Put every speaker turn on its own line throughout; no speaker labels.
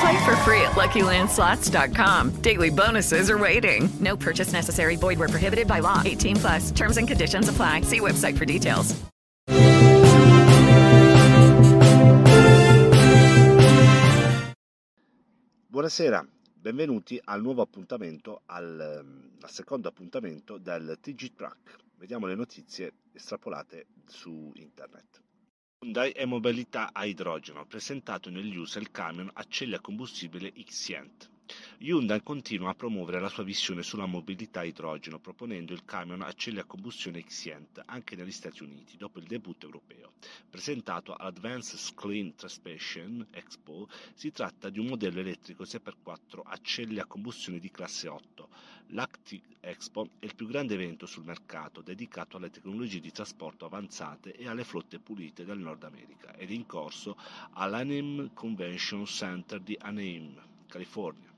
Play for free at LuckyLandSlots.com. Daily bonuses are waiting. No purchase necessary. Void where prohibited by law. 18 plus. Terms and conditions apply. See website for details.
Buonasera, benvenuti al nuovo appuntamento, al, ehm, al secondo appuntamento del TG Track. Vediamo le notizie estrapolate su internet. Hyundai e mobilità a idrogeno, presentato negli USA il camion a celle a combustibile Xient. Hyundai continua a promuovere la sua visione sulla mobilità a idrogeno, proponendo il camion a celle a combustione Xient anche negli Stati Uniti, dopo il debutto europeo. Presentato all'Advanced Clean Transportation Expo, si tratta di un modello elettrico 6x4 a celle a combustione di classe 8. L'Acti Expo è il più grande evento sul mercato dedicato alle tecnologie di trasporto avanzate e alle flotte pulite del Nord America ed è in corso all'Anaheim Convention Center di Anaheim, California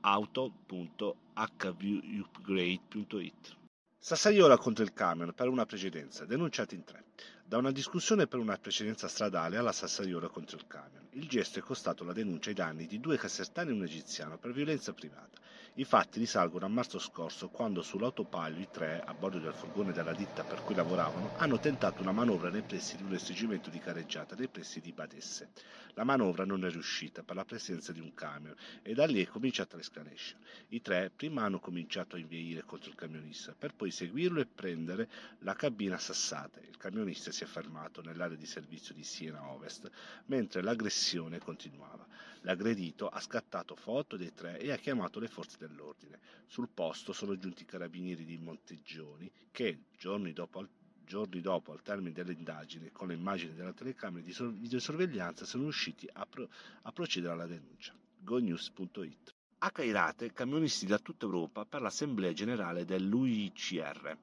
auto.hvupgrade.it Sassaiola contro il camion per una precedenza, denunciati in tre. Da una discussione per una precedenza stradale alla Sassaiola contro il camion. Il gesto è costato la denuncia ai danni di due casertani e un egiziano per violenza privata. I fatti risalgono a marzo scorso quando sull'autopilot i tre, a bordo del furgone della ditta per cui lavoravano, hanno tentato una manovra nei pressi di un restringimento di careggiata nei pressi di Badesse. La manovra non è riuscita per la presenza di un camion e da lì è cominciata l'escalation. I tre prima hanno cominciato a inveire contro il camionista per poi seguirlo e prendere la cabina a sassate. Il camionista si è fermato nell'area di servizio di Siena Ovest mentre l'aggressione continuava. L'aggredito ha scattato foto dei tre e ha chiamato le forze dell'ordine. Sul posto sono giunti i carabinieri di Monteggioni che, giorni dopo, al, giorni dopo, al termine delle indagini, con le immagini della telecamera di videosorveglianza, sono riusciti a, pro, a procedere alla denuncia. GoNews.it a Cairate camionisti da tutta Europa per l'Assemblea Generale dell'UICR.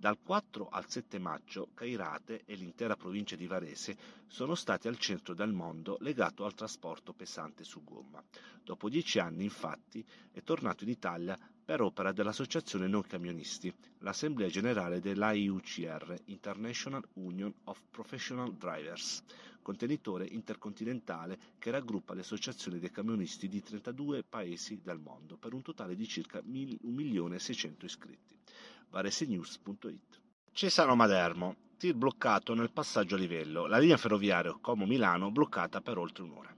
Dal 4 al 7 maggio Cairate e l'intera provincia di Varese sono stati al centro del mondo legato al trasporto pesante su gomma. Dopo dieci anni, infatti, è tornato in Italia per opera dell'Associazione Non Camionisti, l'Assemblea Generale dell'AIUCR, International Union of Professional Drivers, contenitore intercontinentale che raggruppa le associazioni dei camionisti di 32 paesi del mondo, per un totale di circa 1.600.000 iscritti varesenews.it. Cesano Madermo, tir bloccato nel passaggio a livello, la linea ferroviaria Como-Milano bloccata per oltre un'ora.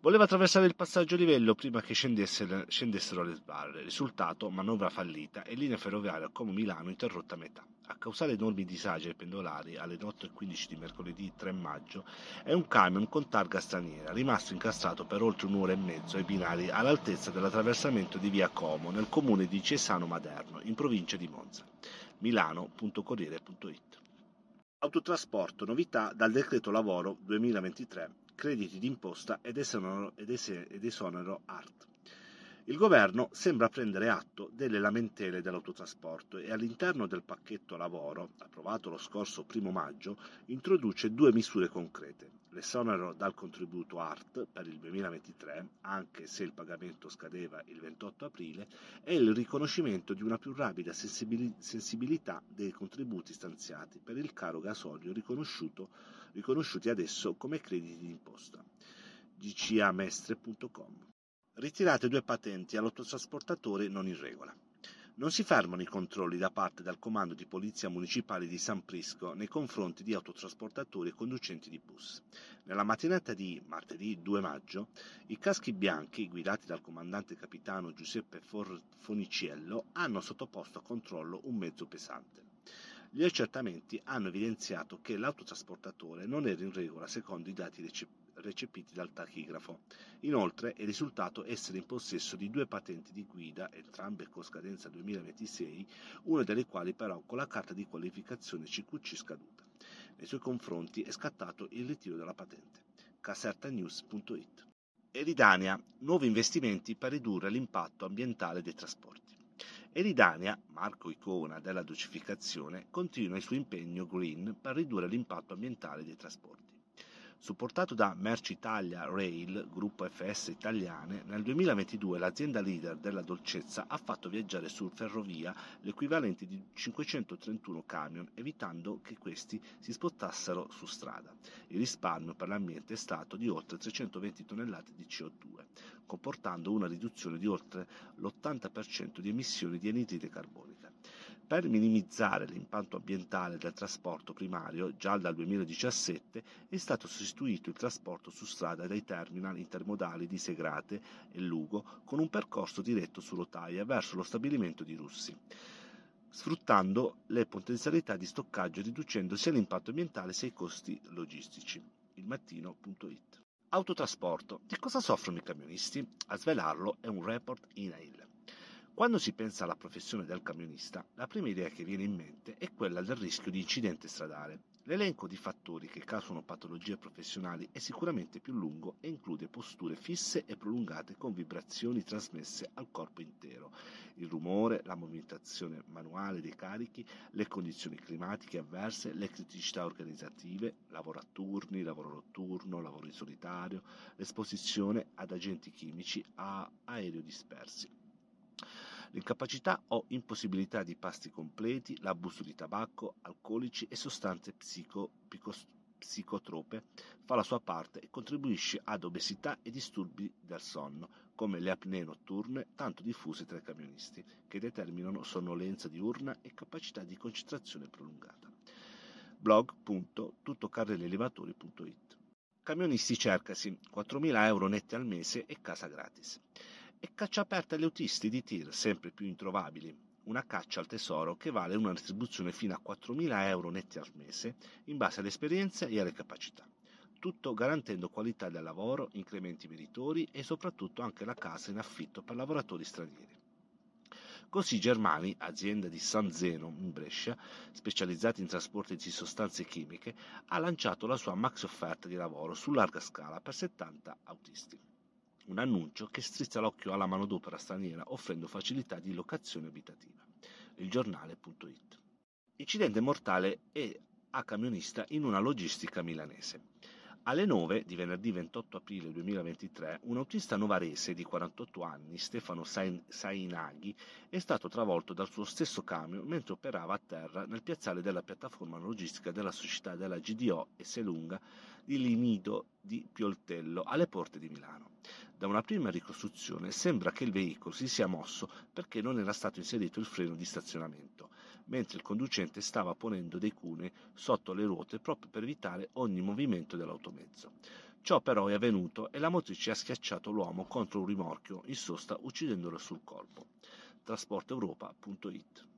Voleva attraversare il passaggio a livello prima che scendessero le sbarre. Risultato, manovra fallita e linea ferroviaria Como-Milano interrotta a metà. A causare enormi disagi ai pendolari alle 8.15 di mercoledì 3 maggio è un camion con targa straniera rimasto incastrato per oltre un'ora e mezzo ai binari all'altezza dell'attraversamento di via Como nel comune di Cesano Maderno, in provincia di Monza. Milano.corriere.it Autotrasporto, novità dal decreto lavoro 2023, crediti d'imposta ed esonero, ed esonero art. Il governo sembra prendere atto delle lamentele dell'autotrasporto e all'interno del pacchetto lavoro, approvato lo scorso primo maggio, introduce due misure concrete. L'esonero dal contributo ART per il 2023, anche se il pagamento scadeva il 28 aprile, e il riconoscimento di una più rapida sensibilità dei contributi stanziati per il caro gasolio riconosciuti adesso come crediti d'imposta. gcamestre.com ritirate due patenti all'autotrasportatore non in regola. Non si fermano i controlli da parte del comando di polizia municipale di San Prisco nei confronti di autotrasportatori e conducenti di bus. Nella mattinata di martedì 2 maggio, i caschi bianchi, guidati dal comandante capitano Giuseppe Foniciello, hanno sottoposto a controllo un mezzo pesante. Gli accertamenti hanno evidenziato che l'autotrasportatore non era in regola secondo i dati recepiti recepiti dal tachigrafo. Inoltre è risultato essere in possesso di due patenti di guida, entrambe con scadenza 2026, una delle quali però con la carta di qualificazione CQC scaduta. Nei suoi confronti è scattato il ritiro della patente. casertanews.it Eridania, nuovi investimenti per ridurre l'impatto ambientale dei trasporti. Eridania, marco icona della docificazione, continua il suo impegno green per ridurre l'impatto ambientale dei trasporti. Supportato da Mercitalia Rail, gruppo FS italiane, nel 2022 l'azienda leader della dolcezza ha fatto viaggiare su ferrovia l'equivalente di 531 camion, evitando che questi si spostassero su strada. Il risparmio per l'ambiente è stato di oltre 320 tonnellate di CO2, comportando una riduzione di oltre l'80% di emissioni di anidride carbonica. Per minimizzare l'impatto ambientale del trasporto primario, già dal 2017 è stato sostituito il trasporto su strada dai terminal intermodali di Segrate e Lugo con un percorso diretto su rotaia verso lo stabilimento di Russi, sfruttando le potenzialità di stoccaggio riducendo sia l'impatto ambientale sia i costi logistici. Ilmattino.it Autotrasporto. Di cosa soffrono i camionisti? A svelarlo è un report INAIL. Quando si pensa alla professione del camionista, la prima idea che viene in mente è quella del rischio di incidente stradale. L'elenco di fattori che causano patologie professionali è sicuramente più lungo e include posture fisse e prolungate con vibrazioni trasmesse al corpo intero, il rumore, la movimentazione manuale dei carichi, le condizioni climatiche avverse, le criticità organizzative, lavoro a turni, lavoro notturno, lavoro in solitario, l'esposizione ad agenti chimici a aereo dispersi l'incapacità o impossibilità di pasti completi, l'abuso di tabacco, alcolici e sostanze psico, psicotrope fa la sua parte e contribuisce ad obesità e disturbi del sonno, come le apnee notturne tanto diffuse tra i camionisti, che determinano sonnolenza diurna e capacità di concentrazione prolungata. blog.tuttocarrelelevatori.it Camionisti cercasi 4.000 euro netti al mese e casa gratis e caccia aperta agli autisti di tir sempre più introvabili, una caccia al tesoro che vale una retribuzione fino a 4.000 euro netti al mese in base alle esperienze e alle capacità, tutto garantendo qualità del lavoro, incrementi meritori e soprattutto anche la casa in affitto per lavoratori stranieri. Così Germani, azienda di San Zeno in Brescia, specializzata in trasporti di sostanze chimiche, ha lanciato la sua max offerta di lavoro su larga scala per 70 autisti un annuncio che strizza l'occhio alla manodopera straniera offrendo facilità di locazione abitativa. Il giornale.it. Incidente mortale e a camionista in una logistica milanese. Alle 9 di venerdì 28 aprile 2023 un autista novarese di 48 anni, Stefano Sainaghi, è stato travolto dal suo stesso camion mentre operava a terra nel piazzale della piattaforma logistica della società della GDO e Selunga di Limido di Pioltello alle porte di Milano. Da una prima ricostruzione sembra che il veicolo si sia mosso perché non era stato inserito il freno di stazionamento, mentre il conducente stava ponendo dei cunei sotto le ruote proprio per evitare ogni movimento dell'automezzo. Ciò però è avvenuto e la motrice ha schiacciato l'uomo contro un rimorchio in sosta uccidendolo sul colpo. Trasporteuropa.it